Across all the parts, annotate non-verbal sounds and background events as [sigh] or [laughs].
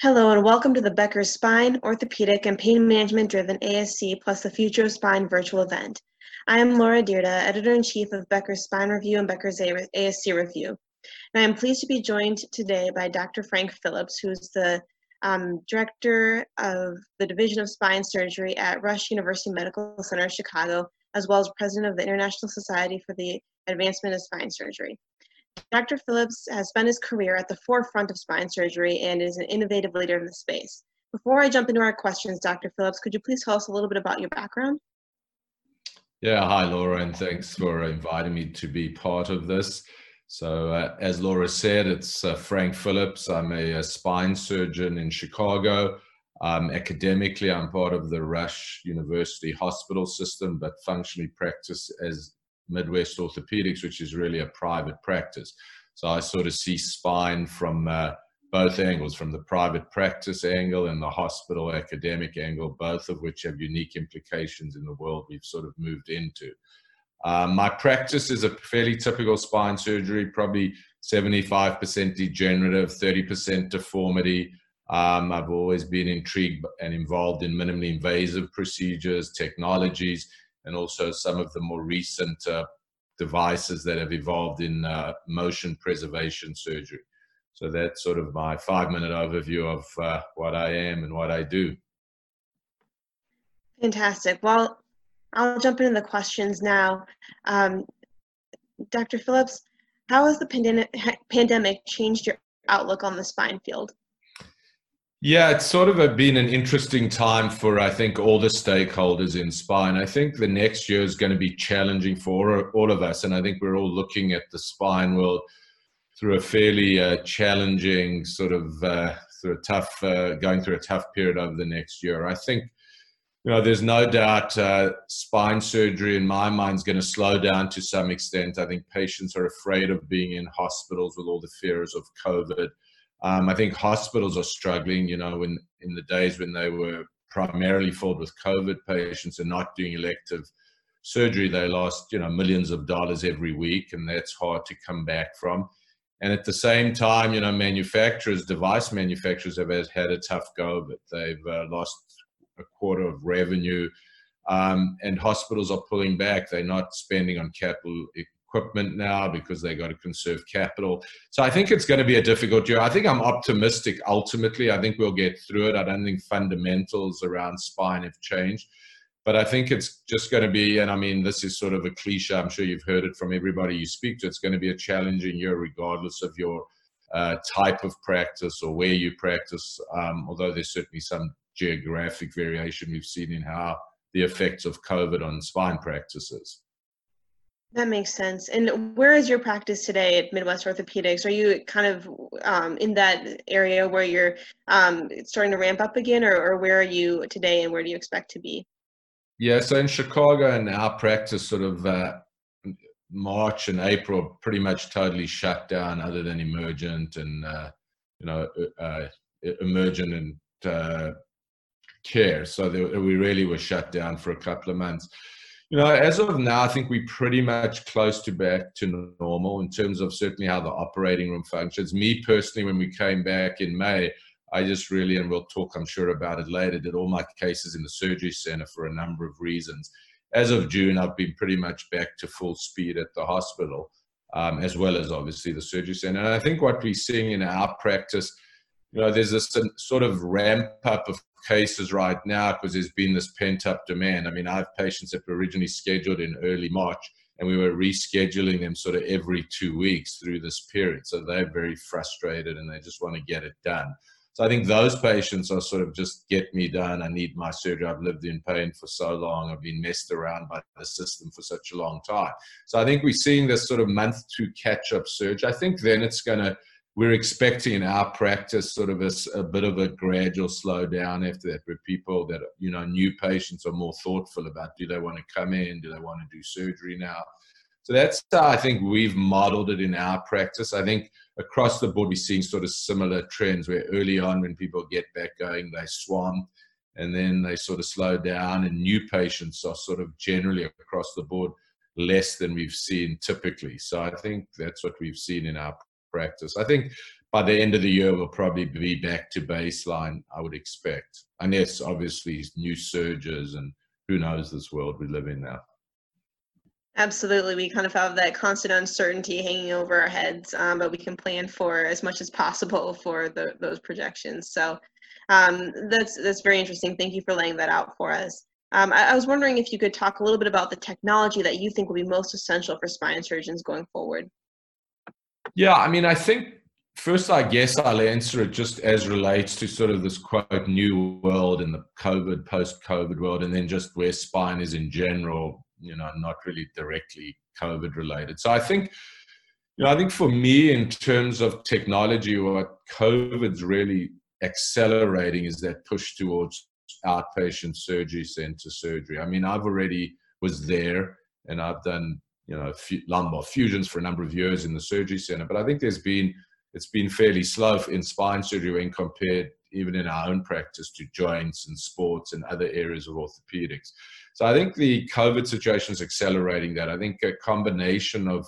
Hello and welcome to the Becker Spine, Orthopedic, and Pain Management Driven ASC plus the Future of Spine virtual event. I am Laura Dyrda, Editor-in-Chief of Becker's Spine Review and Becker's ASC Review. And I am pleased to be joined today by Dr. Frank Phillips, who's the um, Director of the Division of Spine Surgery at Rush University Medical Center, Chicago, as well as President of the International Society for the Advancement of Spine Surgery. Dr. Phillips has spent his career at the forefront of spine surgery and is an innovative leader in the space. Before I jump into our questions, Dr. Phillips, could you please tell us a little bit about your background? Yeah, hi Laura, and thanks for inviting me to be part of this. So, uh, as Laura said, it's uh, Frank Phillips. I'm a, a, spine surgeon in Chicago. Um, academically, I'm part of the Rush University hospital system, but functionally practice as Midwest Orthopedics, which is really a private practice. So I sort of see spine from uh, both angles, from the private practice angle and the hospital academic angle, both of which have unique implications in the world we've sort of moved into. Um, my practice is a fairly typical spine surgery, probably 75% degenerative, 30% deformity. Um, I've always been intrigued and involved in minimally invasive procedures, technologies, and also some of the more recent uh, devices that have evolved in uh, motion preservation surgery. So that's sort of my five minute overview of uh, what I am and what I do. Fantastic. Well, I'll jump into the questions now. Um, Dr. Phillips, how has the pandemic, pandemic changed your outlook on the spine field? Yeah, it's sort of a, been an interesting time for, I think, all the stakeholders in spine. I think the next year is going to be challenging for all of us. And I think we're all looking at the spine world through a fairly uh, challenging sort of, uh, through a tough, uh, going through a tough period over the next year. I think, you know, there's no doubt uh, spine surgery in my mind is going to slow down to some extent. I think patients are afraid of being in hospitals with all the fears of COVID. Um, I think hospitals are struggling, you know, in, in the days when they were primarily filled with COVID patients and not doing elective surgery, they lost, you know, millions of dollars every week, and that's hard to come back from. And at the same time, you know, manufacturers, device manufacturers have had a tough go it. They've uh, lost a quarter of revenue, um, and hospitals are pulling back. They're not spending on capital equipment now because they've got to conserve capital. So I think it's going to be a difficult year. I think I'm optimistic ultimately. I think we'll get through it. I don't think fundamentals around spine have changed. But I think it's just going to be, and I mean, this is sort of a cliche. I'm sure you've heard it from everybody you speak to. It's going to be a challenging year, regardless of your uh, type of practice or where you practice. Um, although there's certainly some geographic variation we've seen in how the effects of COVID on spine practices. That makes sense. And where is your practice today at Midwest Orthopedics? Are you kind of um, in that area where you're um, starting to ramp up again, or, or where are you today and where do you expect to be? Yeah, so in Chicago and our practice sort of uh, March and April pretty much totally shut down other than emergent and, uh, you know, uh, emergent and uh, care. So they, we really were shut down for a couple of months. You know, as of now, I think we're pretty much close to back to normal in terms of certainly how the operating room functions. Me personally, when we came back in May, I just really, and we'll talk, I'm sure, about it later, did all my cases in the surgery center for a number of reasons. As of June, I've been pretty much back to full speed at the hospital, um, as well as obviously the surgery center. And I think what we're seeing in our practice, you know, there's this sort of ramp up of cases right now because there's been this pent up demand. I mean, I have patients that were originally scheduled in early March and we were rescheduling them sort of every two weeks through this period. So they're very frustrated and they just want to get it done. So I think those patients are sort of just get me done. I need my surgery. I've lived in pain for so long. I've been messed around by the system for such a long time. So I think we're seeing this sort of month to catch up surge. I think then it's going to we're expecting in our practice sort of a, a, bit of a gradual slowdown after that, where people that you know new patients are more thoughtful about do they want to come in, do they want to do surgery now. So that's how I think we've modeled it in our practice. I think across the board we're seeing sort of similar trends where early on when people get back going they swamp and then they sort of slow down and new patients are sort of generally across the board less than we've seen typically. So I think that's what we've seen in our practice. I think by the end of the year, we'll probably be back to baseline, I would expect. Unless, obviously, new surges and who knows this world we live in now. Absolutely. We kind of have that constant uncertainty hanging over our heads, um, but we can plan for as much as possible [laughs] for the, those projections. So um, that's, that's very interesting. Thank you for laying that out for us. Um, I, I, was wondering if you could talk a little bit about the technology that you think will be most essential for spine surgeons going forward. Yeah, I mean, I think first, I guess I'll answer it just as relates to sort of this quote new world in the COVID, post COVID world, and then just where spine is in general, you know, not really directly COVID related. So I think, you know, I think for me, in terms of technology, what COVID's really accelerating is that push towards outpatient surgery center surgery. I mean, I've already was there and I've done you know lumbar fusions for a number of years in the surgery center, but I think there's been it's been fairly slow in spine surgery when compared even in our own practice to joints and sports and other areas of orthopedics. So I think the COVID situation is accelerating that. I think a combination of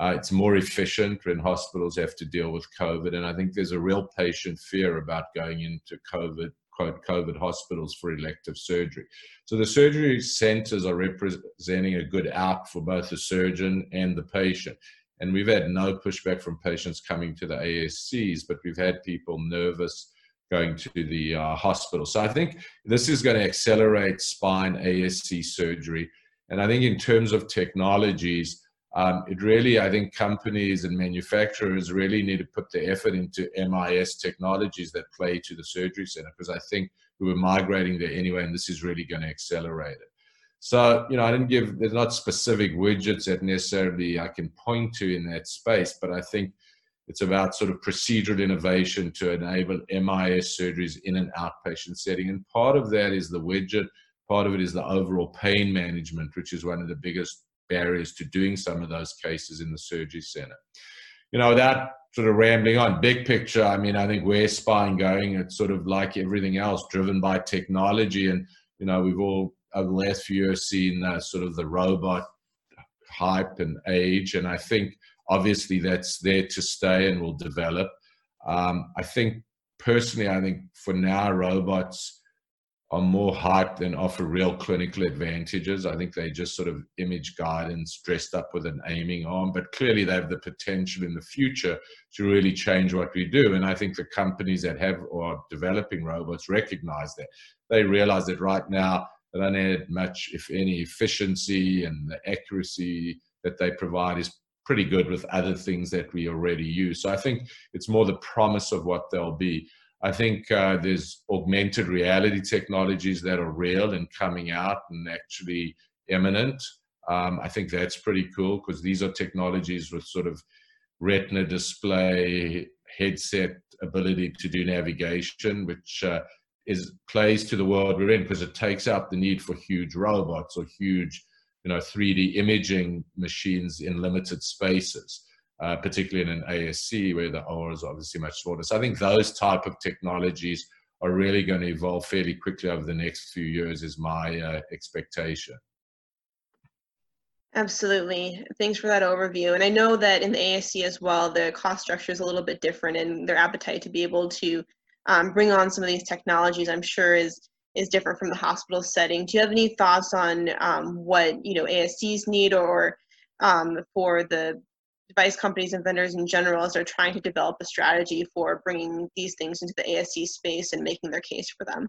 uh, it's more efficient when hospitals have to deal with COVID, and I think there's a real patient fear about going into COVID quote COVID hospitals for elective surgery. So the surgery centers are representing a good out for both the surgeon and the patient. And we've had no pushback from patients coming to the ASCs, but we've had people nervous going to the uh, hospital. So I think this is going to accelerate spine ASC surgery. And I think in terms of technologies, um, it really, I think companies and manufacturers really need to put the effort into MIS technologies that play to the surgery center because I think we were migrating there anyway, and this is really going to accelerate it. So, you know, I didn't give, there's not specific widgets that necessarily I can point to in that space, but I think it's about sort of procedural innovation to enable MIS surgeries in an outpatient setting. And part of that is the widget, part of it is the overall pain management, which is one of the biggest barriers to doing some of those cases in the surgery center. You know, without sort of rambling on, big picture, I mean, I think where spine going, it's sort of like everything else, driven by technology. And, you know, we've all, over the last few years, seen uh, sort of the robot hype and age. And I think obviously that's there to stay and will develop. Um, I think personally, I think for now, robots are more hyped than offer real clinical advantages. I think they just sort of image guidance dressed up with an aiming arm, but clearly they have the potential in the future to really change what we do. And I think the companies that have or are developing robots recognize that. They realize that right now they don't add much, if any, efficiency and the accuracy that they provide is pretty good with other things that we already use. So I think it's more the promise of what they'll be. I think uh, there's augmented reality technologies that are real and coming out and actually imminent. Um, I think that's pretty cool because these are technologies with sort of retina display, headset ability to do navigation, which uh, is plays to the world we're in because it takes out the need for huge robots or huge, you know, 3D imaging machines in limited spaces uh, particularly in an ASC where the OR is obviously much shorter. So I think those type of technologies are really going to evolve fairly quickly over the next few years is my uh, expectation. Absolutely. Thanks for that overview. And I know that in the ASC as well, the cost structure is a little bit different and their appetite to be able to um, bring on some of these technologies, I'm sure is is different from the hospital setting. Do you have any thoughts on um, what you know ASCs need or um, for the device companies and vendors in general as they're trying to develop a strategy for bringing these things into the ASC space and making their case for them?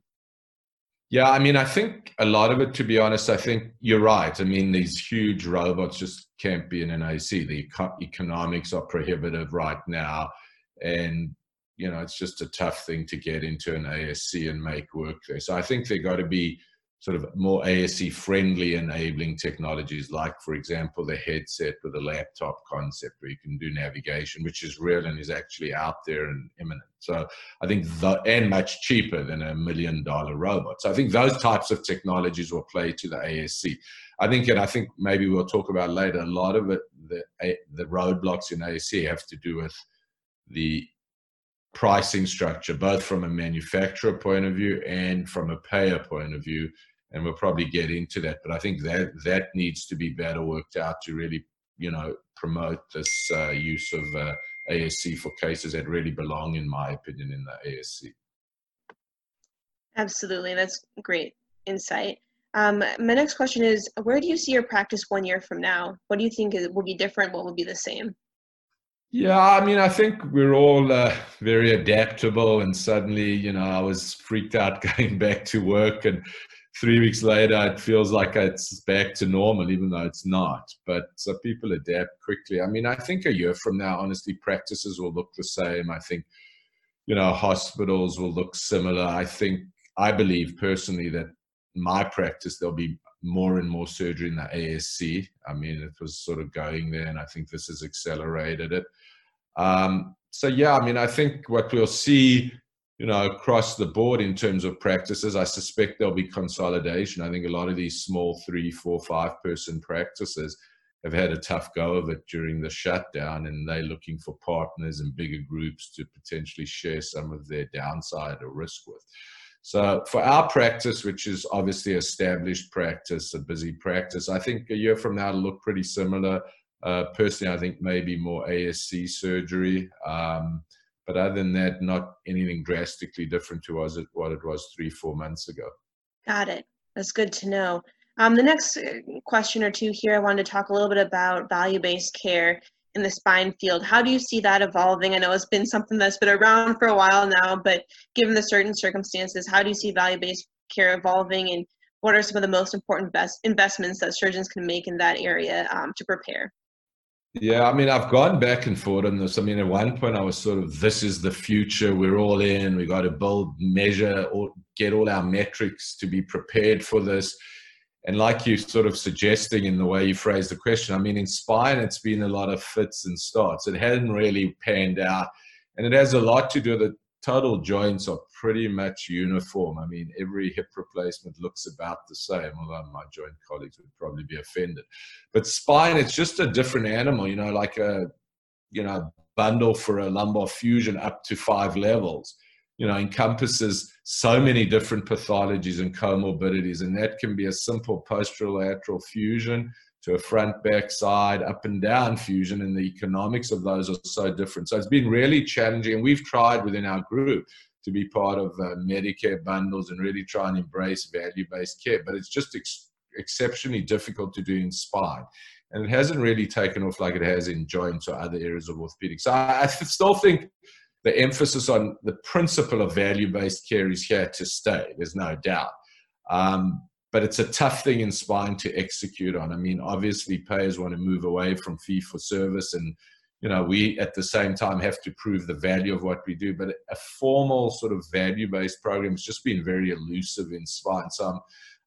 Yeah, I mean, I think a lot of it, to be honest, I think you're right. I mean, these huge robots just can't be in an AC. The economics are prohibitive right now. And, you know, it's just a tough thing to get into an ASC and make work there. So I think they've got to be sort of more ASC friendly enabling technologies, like, for example, the headset with a laptop concept where you can do navigation, which is real and is actually out there and imminent. So I think, the, and much cheaper than a million dollar robot. So I think those types of technologies will play to the ASC. I think, and I think maybe we'll talk about later, a lot of it, the, the roadblocks in ASC have to do with the pricing structure, both from a manufacturer point of view and from a payer point of view and we'll probably get into that. But I think that that needs to be better worked out to really, you know, promote this uh, use of uh, ASC for cases that really belong, in my opinion, in the ASC. Absolutely, that's great insight. Um, my next question is, where do you see your practice one year from now? What do you think will be different? What will be the same? Yeah, I mean, I think we're all uh, very adaptable, and suddenly, you know, I was freaked out [laughs] going back to work, and three weeks later, it feels like it's back to normal, even though it's not. But so people adapt quickly. I mean, I think a year from now, honestly, practices will look the same. I think, you know, hospitals will look similar. I think, I believe personally that my practice there'll be more and more surgery in the ASC. I mean, it was sort of going there, and I think this has accelerated it. Um, so yeah, I mean, I think what we'll see, you know, across the board in terms of practices, I suspect there'll be consolidation. I think a lot of these small three, four, five person practices have had a tough go of it during the shutdown, and they're looking for partners and bigger groups to potentially share some of their downside or risk with. So for our practice, which is obviously established practice, a busy practice, I think a year from now it'll look pretty similar. Uh, personally, I think maybe more ASC surgery. Um, but other than that, not anything drastically different to was it, what it was three, four months ago. Got it. That's good to know. Um, the next uh, question or two here, I wanted to talk a little bit about value-based care in the spine field. How do you see that evolving? I know it's been something that's been around for a while now, but given the certain circumstances, how do you see value-based care evolving and what are some of the most important best investments that surgeons can make in that area um, to prepare? Yeah, I mean, I've gone back and forth on this. I mean, at one point, I was sort of, this is the future. We're all in. We got to build, measure, or get all our metrics to be prepared for this and like you sort of suggesting in the way you phrased the question, I mean, in spine, it's been a lot of fits and starts. It hasn't really panned out. And it has a lot to do with total joints are pretty much uniform. I mean, every hip replacement looks about the same, although my joint colleagues would probably be offended. But spine, it's just a different animal, you know, like a, you know, bundle for a lumbar fusion up to five levels you know, encompasses so many different pathologies and comorbidities. And that can be a simple posterolateral fusion to a front back side, up and down fusion. And the economics of those are so different. So it's been really challenging. And we've tried within our group to be part of uh, Medicare bundles and really try and embrace value based care. But it's just ex- exceptionally difficult to do in spine. And it hasn't really taken off like it has in joints or other areas of orthopedics. So I, I still think the emphasis on the principle of value-based care is here to stay. There's no doubt. Um, but it's a tough thing in spine to execute on. I mean, obviously, payers want to move away from fee for service, and you know, we at the same time have to prove the value of what we do. But a formal sort of value-based program has just been very elusive in spine. So I'm,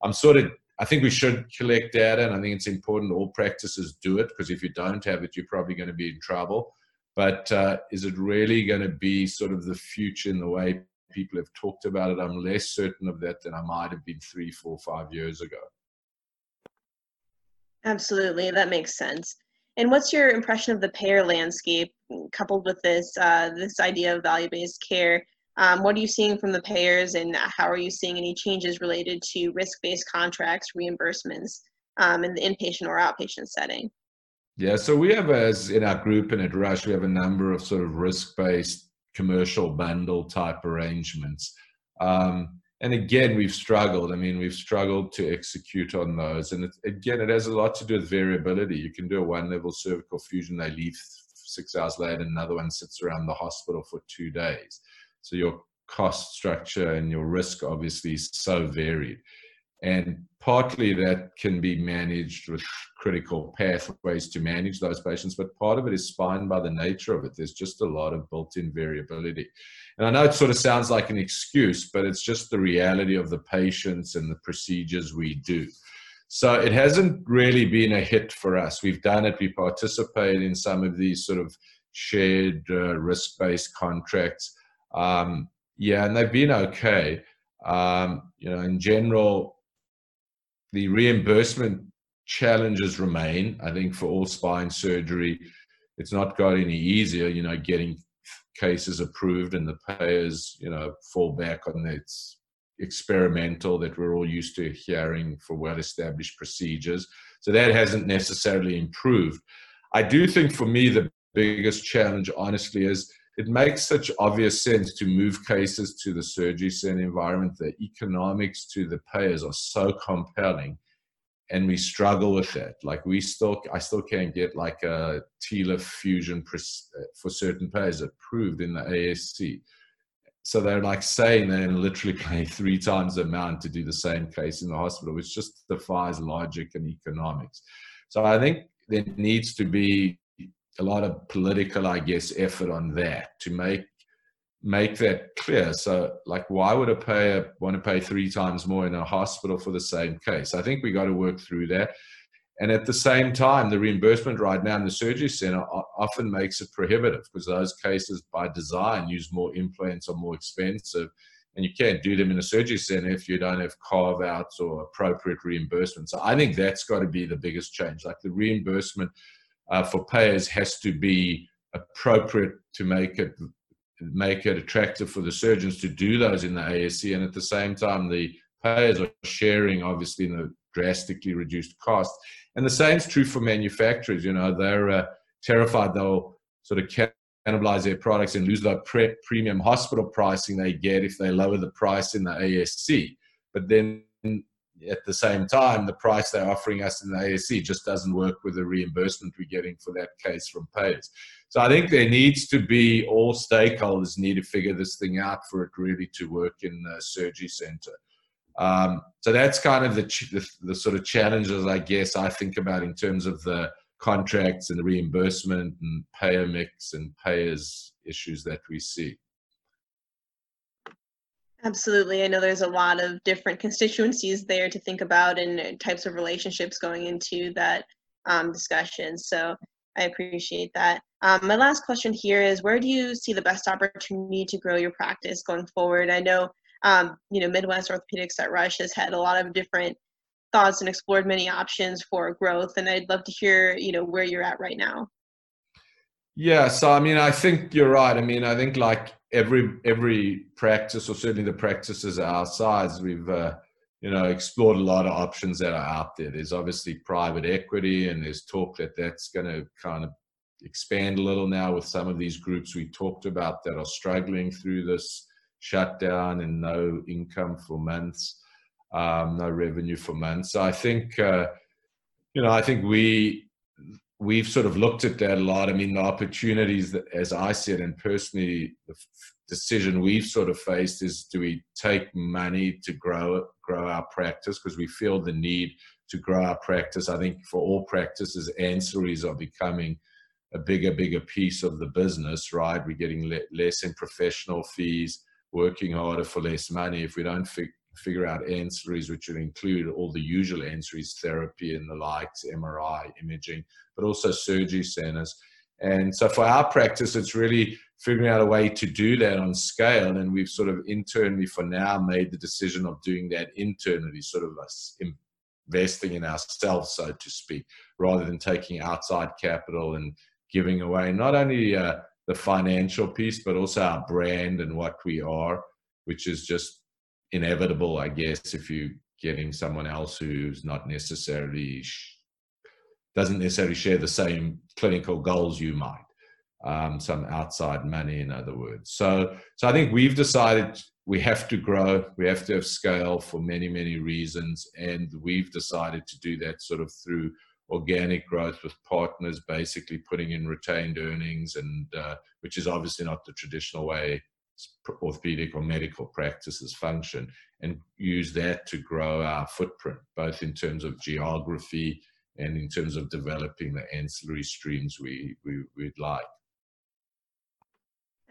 I'm sort of I think we should collect data, and I think it's important all practices do it because if you don't have it, you're probably going to be in trouble. But uh, is it really going to be sort of the future in the way people have talked about it? I'm less certain of that than I might have been three, four, five years ago. Absolutely, that makes sense. And what's your impression of the payer landscape coupled with this uh, this idea of value-based care? Um, what are you seeing from the payers, and how are you seeing any changes related to risk-based contracts, reimbursements um, in the inpatient or outpatient setting? Yeah, so we have as in our group and at Rush, we have a number of sort of risk-based commercial bundle type arrangements. Um, and again, we've struggled. I mean, we've struggled to execute on those. And it, again, it has a lot to do with variability. You can do a one-level cervical fusion, they leave six hours later, another one sits around the hospital for two days. So your cost structure and your risk obviously is so varied. And partly that can be managed with critical pathways to manage those patients, but part of it is spine by the nature of it. There's just a lot of built in variability. And I know it sort of sounds like an excuse, but it's just the reality of the patients and the procedures we do. So it hasn't really been a hit for us. We've done it, we participate in some of these sort of shared uh, risk based contracts. Um, yeah, and they've been okay. Um, you know, in general, the reimbursement challenges remain. I think for all spine surgery, it's not got any easier, you know, getting cases approved and the payers, you know, fall back on its experimental that we're all used to hearing for well established procedures. So that hasn't necessarily improved. I do think for me the biggest challenge, honestly, is it makes such obvious sense to move cases to the surgery center environment. The economics to the payers are so compelling, and we struggle with that. Like we still, I still can't get like a TLIF fusion uh, for certain payers approved in the ASC. So they're like saying they're literally [laughs] pay three times the amount to do the same case in the hospital, which just defies logic and economics. So I think there needs to be a lot of political, I guess, effort on that to make make that clear. So, like, why would a payer want to pay three times more in a hospital for the same case? I think we got to work through that. And at the same time, the reimbursement right now in the surgery center often makes it prohibitive because those cases, by design, use more implants, are more expensive, and you can't do them in a surgery center if you don't have carve outs or appropriate reimbursement. So, I think that's got to be the biggest change. Like the reimbursement uh, for payers has to be appropriate to make it make it attractive for the surgeons to do those in the ASC, and at the same time, the payers are sharing obviously in the drastically reduced cost. And the same is true for manufacturers. You know, they're uh, terrified they'll sort of cannibalize their products and lose that pre- premium hospital pricing they get if they lower the price in the ASC. But then at the same time, the price they're offering us in the ASC just doesn't work with the reimbursement we're getting for that case from payers. So I think there needs to be all stakeholders need to figure this thing out for it really to work in the surgery center. Um, so that's kind of the, the, the sort of challenges I guess I think about in terms of the contracts and the reimbursement and payer mix and payers issues that we see. Absolutely. I know there's a lot of different constituencies there to think about and types of relationships going into that um, discussion. So I appreciate that. Um, my last question here is where do you see the best opportunity to grow your practice going forward? I know, um, you know, Midwest Orthopedics at Rush has had a lot of different thoughts and explored many options for growth. And I'd love to hear, you know, where you're at right now. Yeah, so I mean, I think you're right. I mean, I think like every every practice, or certainly the practices our size, we've uh, you know explored a lot of options that are out there. There's obviously private equity, and there's talk that that's going to kind of expand a little now with some of these groups we talked about that are struggling through this shutdown and no income for months, um, no revenue for months. So I think. Uh, you know, I think we we've sort of looked at that a lot. I mean, the opportunities that, as I said, and personally, the decision we've sort of faced is: do we take money to grow grow our practice because we feel the need to grow our practice? I think for all practices, ancillaries are becoming a bigger, bigger piece of the business. Right? We're getting le- less in professional fees, working harder for less money. If we don't fi- figure out ancillaries, which would include all the usual ancillaries, therapy and the likes, MRI, imaging, but also surgery centers. And so for our practice, it's really figuring out a way to do that on scale. And we've sort of internally, for now, made the decision of doing that internally, sort of us investing in ourselves, so to speak, rather than taking outside capital and giving away not only uh, the financial piece, but also our brand and what we are, which is just inevitable, I guess, if you're getting someone else who's not necessarily doesn't necessarily share the same clinical goals you might. Um, some outside money, in other words. So, so I think we've decided we have to grow, we have to have scale for many, many reasons, and we've decided to do that sort of through organic growth with partners, basically putting in retained earnings, and uh, which is obviously not the traditional way orthopedic or medical practices function and use that to grow our footprint, both in terms of geography and in terms of developing the ancillary streams we, we, we'd like.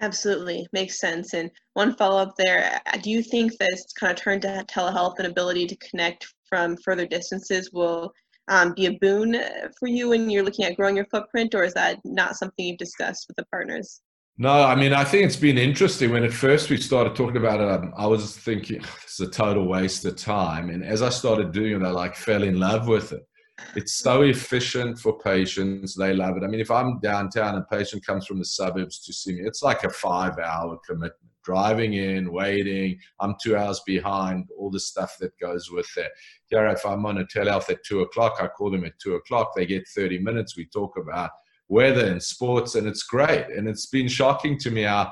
Absolutely, makes sense. And one follow up there uh, do you think this kind of turn to telehealth and ability to connect from further distances will um, be a boon uh, for you when you're looking at growing your footprint, or is that not something you've discussed with the partners? No, I mean, I think it's been interesting. When at first we started talking about it, um, I was thinking it's a total waste of time. And as I started doing it, I like fell in love with it. It's so efficient for patients; they love it. I mean, if I'm downtown and a patient comes from the suburbs to see me, it's like a five-hour commitment. Driving in, waiting, I'm two hours behind. All the stuff that goes with that. Here, if I'm on a telehealth at two o'clock, I call them at two o'clock. They get 30 minutes. We talk about weather and sports, and it's great. And it's been shocking to me how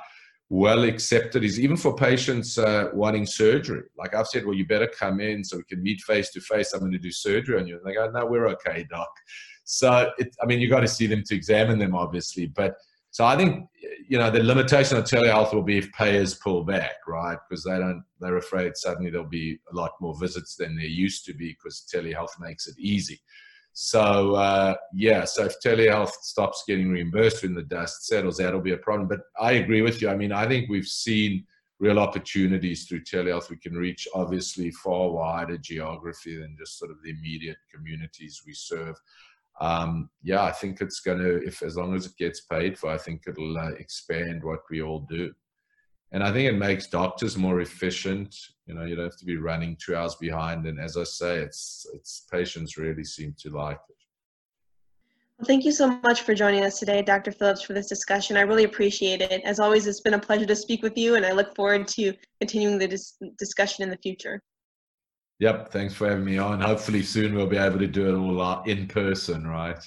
well accepted is even for patients uh, wanting surgery. Like I've said, well, you better come in so we can meet face to face. I'm going to do surgery on you. And they go, no, we're okay, doc. So, it, I mean, you got to see them to examine them, obviously. But so I think, you know, the limitation of telehealth will be if payers pull back, right? Because they don't, they're afraid suddenly there'll be a lot more visits than there used to be because telehealth makes it easy. So uh, yeah, so if telehealth stops getting reimbursed when the dust settles, that'll be a problem. But I agree with you. I mean, I think we've seen real opportunities through telehealth. We can reach obviously far wider geography than just sort of the immediate communities we serve. Um, yeah, I think it's going to, if as long as it gets paid for, I think it'll uh, expand what we all do and I think it makes doctors more efficient. You know, you don't have to be running two hours behind. And as I say, it's it's patients really seem to like it. Well, thank you so much for joining us today, Dr. Phillips, for this discussion. I really appreciate it. As always, it's been a pleasure to speak with you, and I look forward to continuing the dis- discussion in the future. Yep, thanks for having me on. Hopefully, soon we'll be able to do it all uh, in person, right?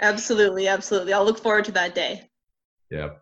Absolutely, absolutely. I'll look forward to that day. Yep.